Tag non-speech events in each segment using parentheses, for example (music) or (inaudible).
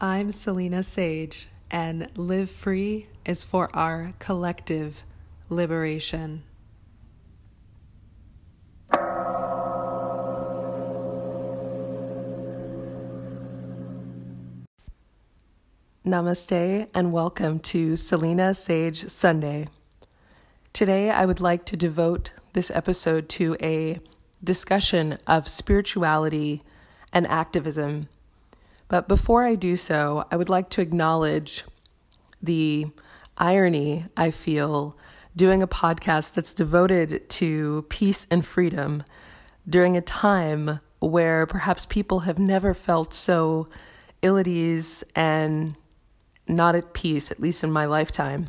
I'm Selena Sage, and Live Free is for our collective liberation. Namaste, and welcome to Selena Sage Sunday. Today, I would like to devote this episode to a discussion of spirituality and activism but before I do so, I would like to acknowledge the irony I feel doing a podcast that's devoted to peace and freedom during a time where perhaps people have never felt so ill at ease and not at peace, at least in my lifetime.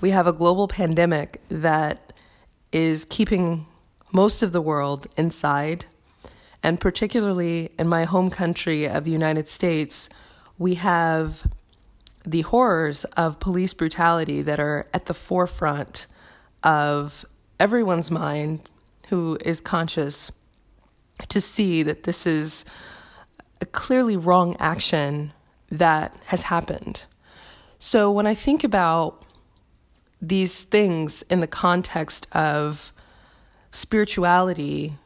We have a global pandemic that is keeping most of the world inside and particularly in my home country of the United States, we have the horrors of police brutality that are at the forefront of everyone's mind who is conscious to see that this is a clearly wrong action that has happened. So when I think about these things in the context of spirituality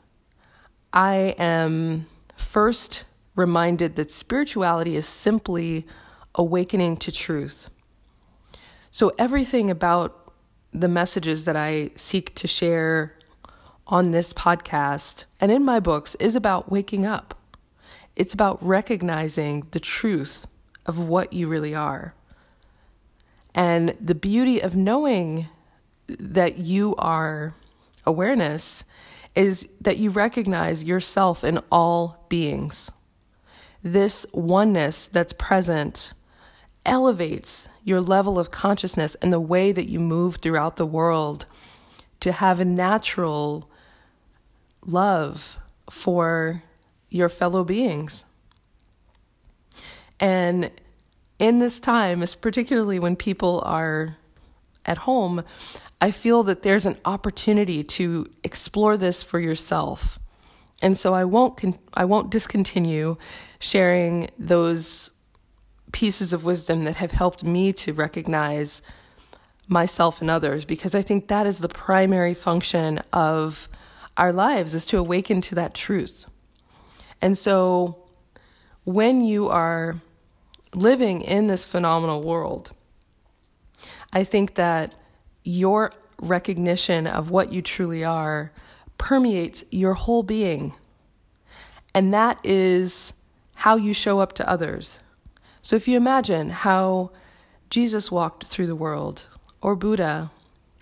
I am first reminded that spirituality is simply awakening to truth. So, everything about the messages that I seek to share on this podcast and in my books is about waking up. It's about recognizing the truth of what you really are. And the beauty of knowing that you are awareness is that you recognize yourself in all beings. This oneness that's present elevates your level of consciousness and the way that you move throughout the world to have a natural love for your fellow beings. And in this time, particularly when people are at home, I feel that there's an opportunity to explore this for yourself. And so I won't con- I won't discontinue sharing those pieces of wisdom that have helped me to recognize myself and others because I think that is the primary function of our lives is to awaken to that truth. And so when you are living in this phenomenal world, I think that your recognition of what you truly are permeates your whole being. And that is how you show up to others. So if you imagine how Jesus walked through the world, or Buddha,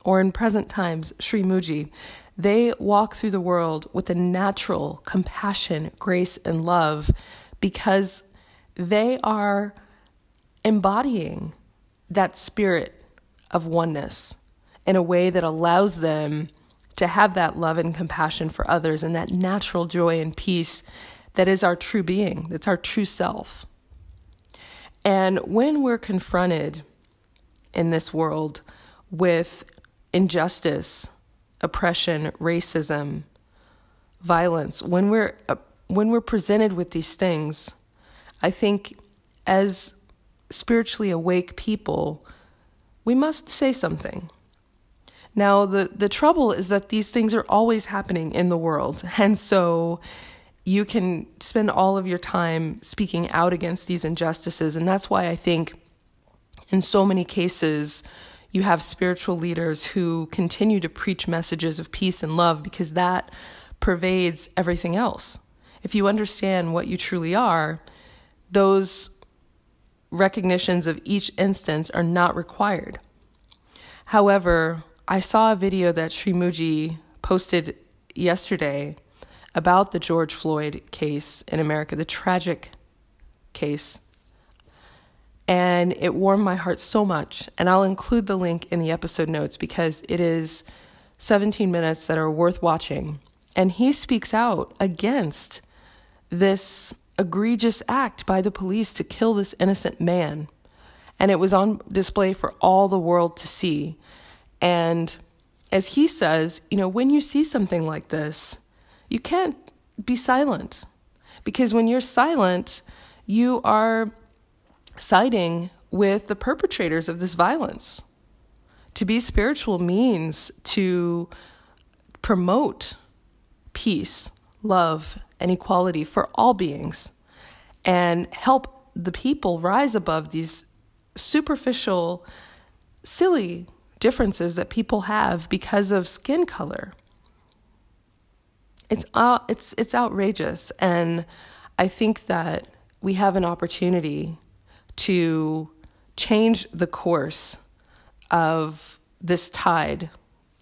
or in present times, Sri Mooji, they walk through the world with a natural compassion, grace, and love because they are embodying that spirit of oneness in a way that allows them to have that love and compassion for others and that natural joy and peace that is our true being, that's our true self. And when we're confronted in this world with injustice, oppression, racism, violence, when we're uh, when we're presented with these things, I think as spiritually awake people, we must say something. Now, the, the trouble is that these things are always happening in the world. And so you can spend all of your time speaking out against these injustices. And that's why I think in so many cases, you have spiritual leaders who continue to preach messages of peace and love because that pervades everything else. If you understand what you truly are, those recognitions of each instance are not required. However, I saw a video that Sri Mooji posted yesterday about the George Floyd case in America, the tragic case. And it warmed my heart so much. And I'll include the link in the episode notes because it is 17 minutes that are worth watching. And he speaks out against this egregious act by the police to kill this innocent man. And it was on display for all the world to see. And as he says, you know, when you see something like this, you can't be silent. Because when you're silent, you are siding with the perpetrators of this violence. To be spiritual means to promote peace, love, and equality for all beings and help the people rise above these superficial, silly differences that people have because of skin color. It's uh, it's it's outrageous and I think that we have an opportunity to change the course of this tide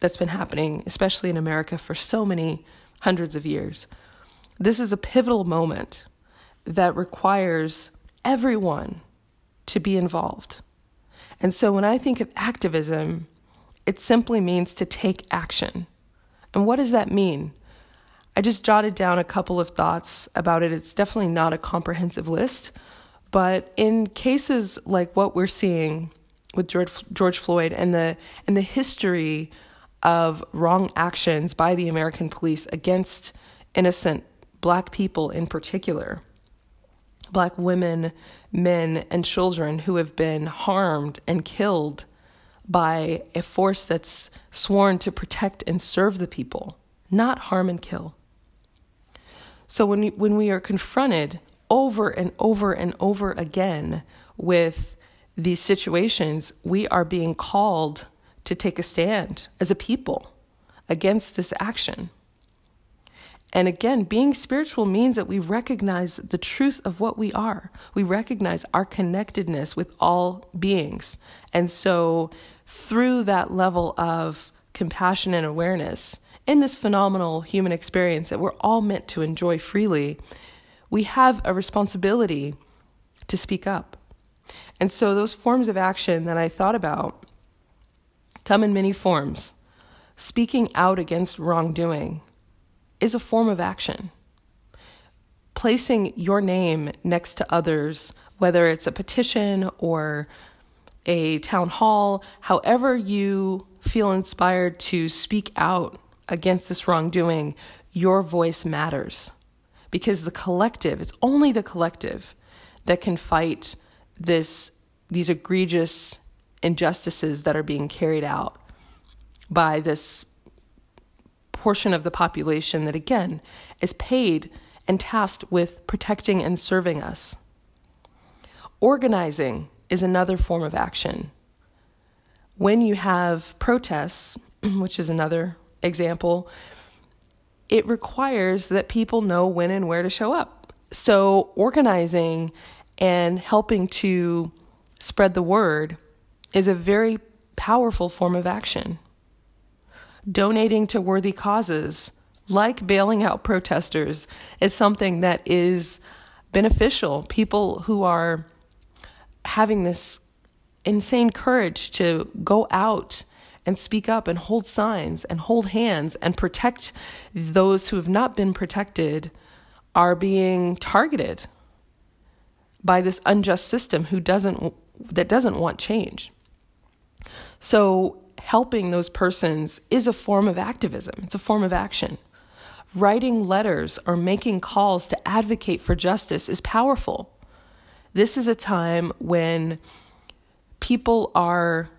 that's been happening, especially in America, for so many hundreds of years. This is a pivotal moment that requires everyone to be involved. And so when I think of activism, it simply means to take action. And what does that mean? I just jotted down a couple of thoughts about it. It's definitely not a comprehensive list, but in cases like what we're seeing with George, George Floyd and the and the history of wrong actions by the American police against innocent black people in particular, black women, men, and children who have been harmed and killed by a force that's sworn to protect and serve the people, not harm and kill. So when we, when we are confronted over and over and over again with these situations, we are being called to take a stand as a people against this action. And again, being spiritual means that we recognize the truth of what we are. We recognize our connectedness with all beings. And so, through that level of compassion and awareness in this phenomenal human experience that we're all meant to enjoy freely, we have a responsibility to speak up. And so, those forms of action that I thought about come in many forms. Speaking out against wrongdoing is a form of action. Placing your name next to others, whether it's a petition or a town hall, however you feel inspired to speak out against this wrongdoing, your voice matters. Because the collective, it's only the collective that can fight this these egregious injustices that are being carried out by this portion of the population that, again, is paid and tasked with protecting and serving us. Organizing is another form of action. When you have protests, (clears throat) which is another example, it requires that people know when and where to show up. So, organizing and helping to spread the word is a very powerful form of action donating to worthy causes, like bailing out protesters, is something that is beneficial. People who are having this insane courage to go out and speak up and hold signs and hold hands and protect those who have not been protected are being targeted by this unjust system who doesn't that doesn't want change. So helping those persons is a form of activism, it's a form of action. Writing letters or making calls to advocate for justice is powerful. This is a time when people are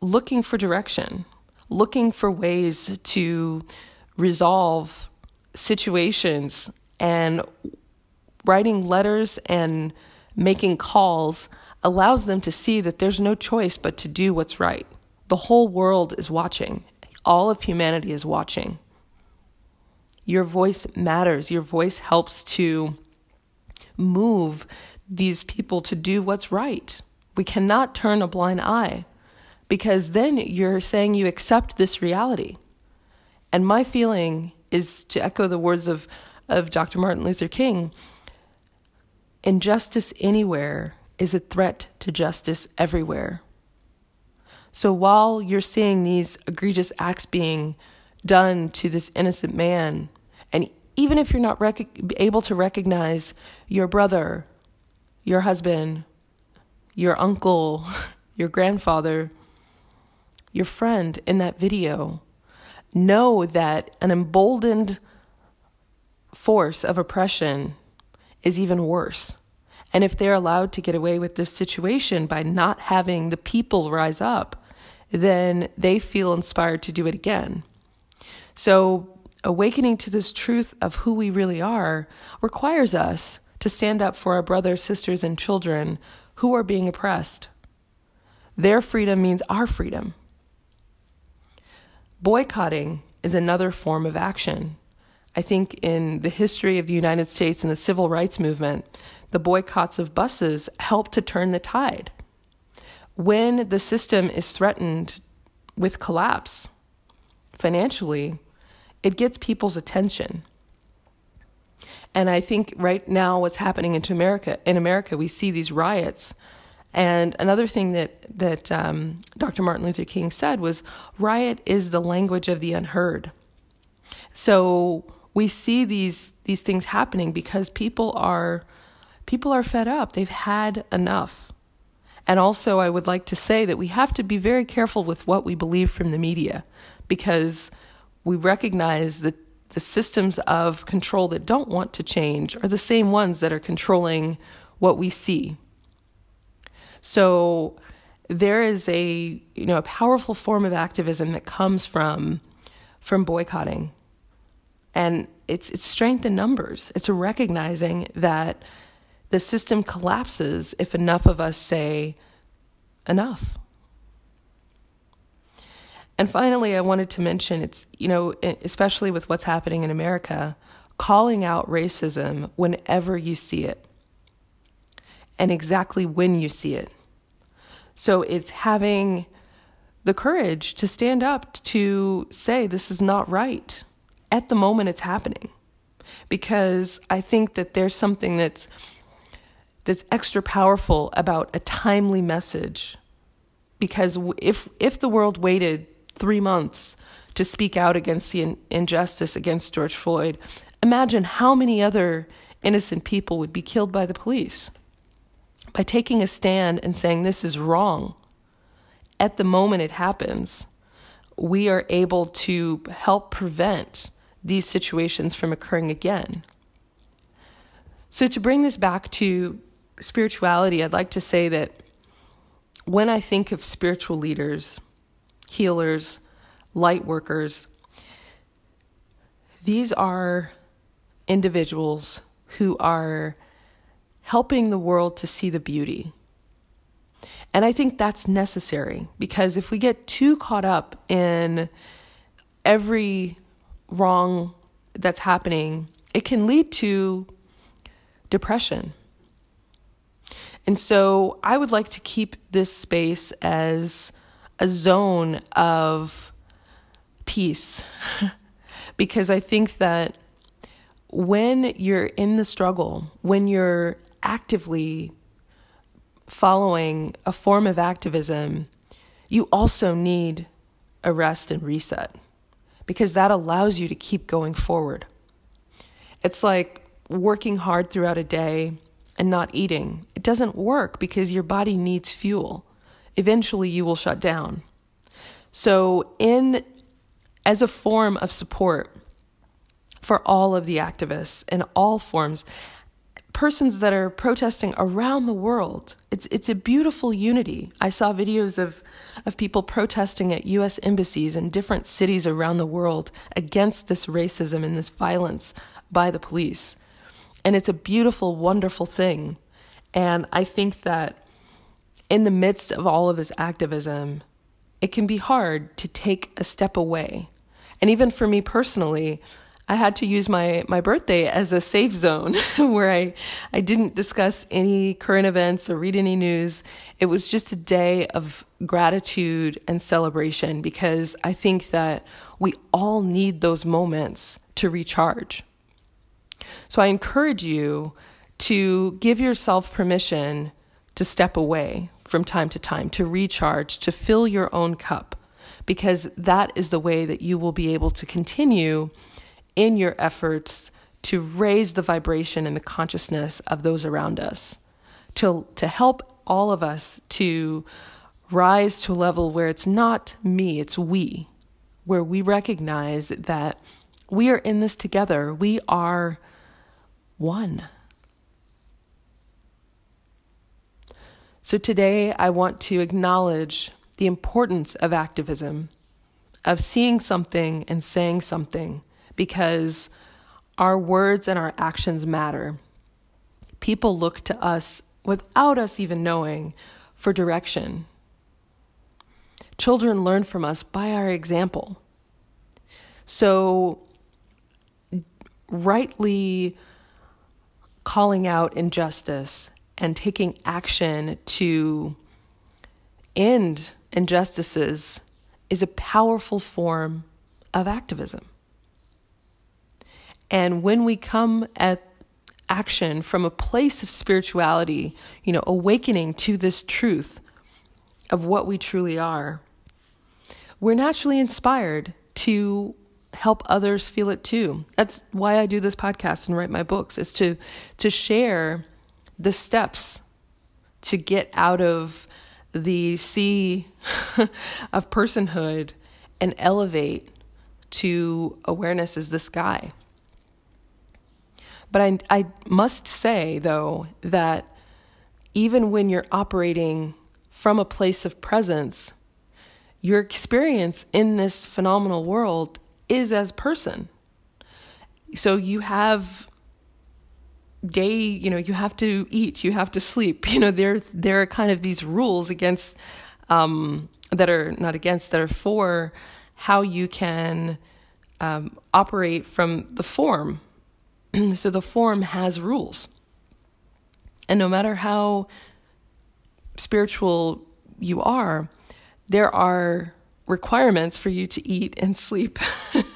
looking for direction, looking for ways to resolve situations, and writing letters and making calls allows them to see that there's no choice but to do what's right. The whole world is watching, all of humanity is watching. Your voice matters. Your voice helps to move these people to do what's right. We cannot turn a blind eye because then you're saying you accept this reality. And my feeling is to echo the words of, of Dr. Martin Luther King injustice anywhere is a threat to justice everywhere. So while you're seeing these egregious acts being done to this innocent man, and even if you're not rec- able to recognize your brother, your husband, your uncle, (laughs) your grandfather, your friend in that video, know that an emboldened force of oppression is even worse. And if they're allowed to get away with this situation by not having the people rise up, then they feel inspired to do it again. So, awakening to this truth of who we really are requires us to stand up for our brothers, sisters, and children who are being oppressed. Their freedom means our freedom. Boycotting is another form of action. I think in the history of the United States and the civil rights movement, the boycotts of buses helped to turn the tide. When the system is threatened with collapse financially, it gets people's attention. And I think right now what's happening into America in America, we see these riots. And another thing that that um, Dr. Martin Luther King said was, "Riot is the language of the unheard." So we see these these things happening because people are people are fed up. They've had enough. And also, I would like to say that we have to be very careful with what we believe from the media because we recognize that the systems of control that don't want to change are the same ones that are controlling what we see. So there is a you know a powerful form of activism that comes from from boycotting. And it's it's strength in numbers. It's recognizing that the system collapses if enough of us say enough. And finally, I wanted to mention it's, you know, especially with what's happening in America, calling out racism whenever you see it and exactly when you see it. So it's having the courage to stand up to say this is not right at the moment it's happening. Because I think that there's something that's that's extra powerful about a timely message. Because if if the world waited three months to speak out against the in- injustice against George Floyd, imagine how many other innocent people would be killed by the police. By taking a stand and saying this is wrong, at the moment it happens, we are able to help prevent these situations from occurring again. So, to bring this back to spirituality, I'd like to say that when I think of spiritual leaders, healers, light workers. These are individuals who are helping the world to see the beauty. And I think that's necessary because if we get too caught up in every wrong that's happening, it can lead to depression. And so I would like to keep this space as a zone of peace (laughs) because I think that when you're in the struggle, when you're actively following a form of activism, you also need a rest and reset because that allows you to keep going forward. It's like working hard throughout a day and not eating. It doesn't work because your body needs fuel eventually you will shut down. So, in as a form of support for all of the activists in all forms, persons that are protesting around the world, it's it's a beautiful unity. I saw videos of of people protesting at U.S. embassies in different cities around the world against this racism and this violence by the police, and it's a beautiful, wonderful thing. And I think that in the midst of all of this activism, it can be hard to take a step away. And even for me personally, I had to use my, my birthday as a safe zone (laughs) where I, I didn't discuss any current events or read any news. It was just a day of gratitude and celebration because I think that we all need those moments to recharge. So I encourage you to give yourself permission to step away from time to time, to recharge, to fill your own cup, because that is the way that you will be able to continue in your efforts to raise the vibration and the consciousness of those around us, to, to help all of us to rise to a level where it's not me, it's we, where we recognize that we are in this together. We are one. So today I want to acknowledge the importance of activism, of seeing something and saying something, because our words and our actions matter. People look to us without us even knowing for direction. Children learn from us by our example. So, rightly calling out injustice and taking action to end injustices is a powerful form of activism. And when we come at action from a place of spirituality, you know, awakening to this truth of what we truly are, we're naturally inspired to help others feel it too. That's why I do this podcast and write my books is to to share the steps to get out of the sea (laughs) of personhood and elevate to awareness as the sky. But I, I must say, though, that even when you're operating from a place of presence, your experience in this phenomenal world is as person. So you have day, you know, you have to eat, you have to sleep. (laughs) You know, there's there are kind of these rules against um, that are not against that are for how you can um, operate from the form. (clears throat) so the form has rules, and no matter how spiritual you are, there are requirements for you to eat and sleep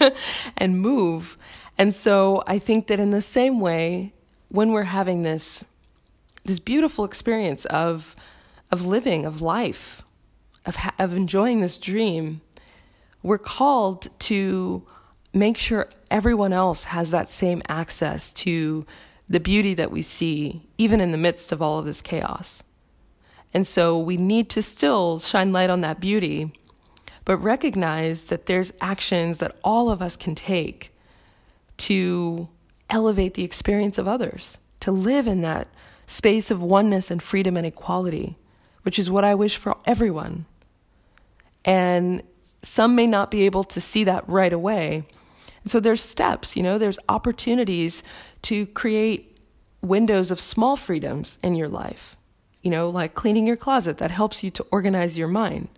(laughs) and move. And so I think that in the same way, when we're having this this beautiful experience of of living, of life, of ha- of enjoying this dream, we're called to make sure everyone else has that same access to the beauty that we see, even in the midst of all of this chaos. And so we need to still shine light on that beauty, but recognize that there's actions that all of us can take to elevate the experience of others, to live in that space of oneness and freedom and equality, which is what I wish for everyone. And some may not be able to see that right away. And so there's steps, you know, there's opportunities to create windows of small freedoms in your life. You know, like cleaning your closet, that helps you to organize your mind.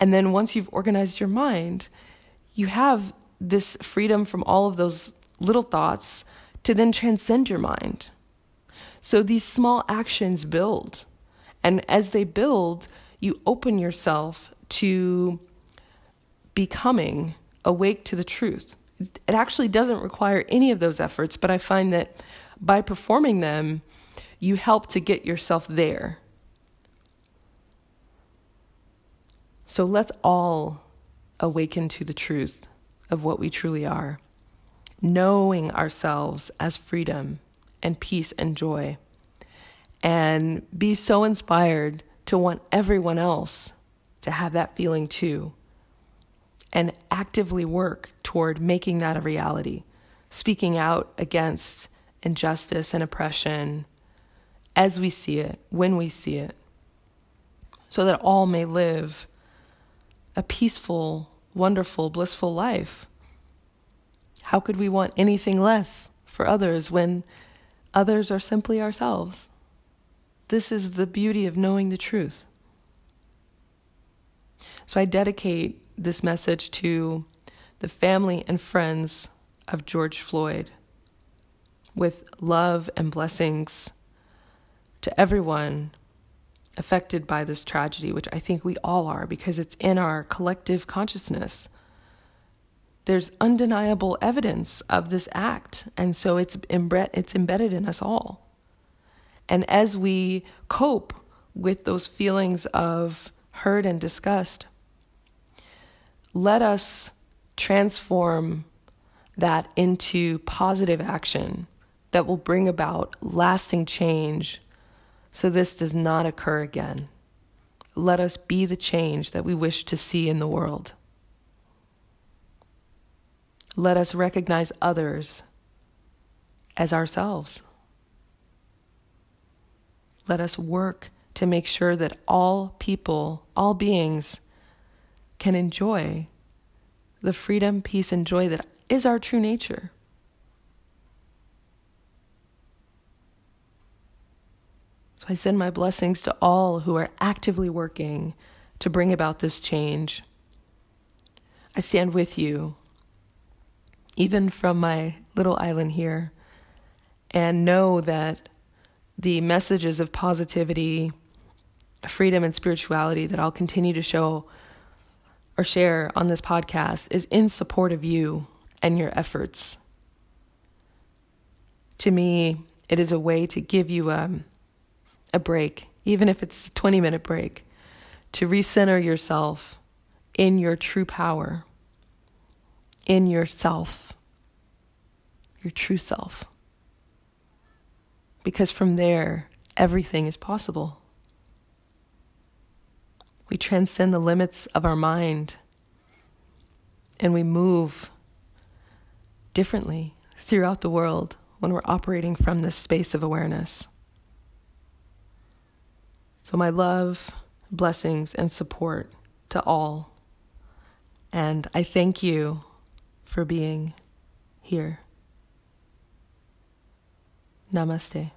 And then once you've organized your mind, you have this freedom from all of those little thoughts to then transcend your mind. So these small actions build. And as they build, you open yourself to becoming awake to the truth. It actually doesn't require any of those efforts, but I find that by performing them, you help to get yourself there. So let's all awaken to the truth of what we truly are knowing ourselves as freedom and peace and joy, and be so inspired to want everyone else to have that feeling too, and actively work toward making that a reality, speaking out against injustice and oppression as we see it, when we see it, so that all may live a peaceful, wonderful, blissful life how could we want anything less for others when others are simply ourselves? This is the beauty of knowing the truth. So I dedicate this message to the family and friends of George Floyd with love and blessings to everyone affected by this tragedy, which I think we all are because it's in our collective consciousness there's undeniable evidence of this act. And so it's, imbre- it's embedded in us all. And as we cope with those feelings of hurt and disgust, let us transform that into positive action that will bring about lasting change so this does not occur again. Let us be the change that we wish to see in the world. Let us recognize others as ourselves. Let us work to make sure that all people, all beings, can enjoy the freedom, peace, and joy that is our true nature. I send my blessings to all who are actively working to bring about this change. I stand with you, even from my little island here, and know that the messages of positivity, freedom, and spirituality that I'll continue to show or share on this podcast is in support of you and your efforts. To me, it is a way to give you a, um, a break, even if it's a 20 minute break, to recenter yourself in your true power, in yourself, your true self. Because from there, everything is possible. We transcend the limits of our mind and we move differently throughout the world when we're operating from this space of awareness. So, my love, blessings, and support to all. And I thank you for being here. Namaste.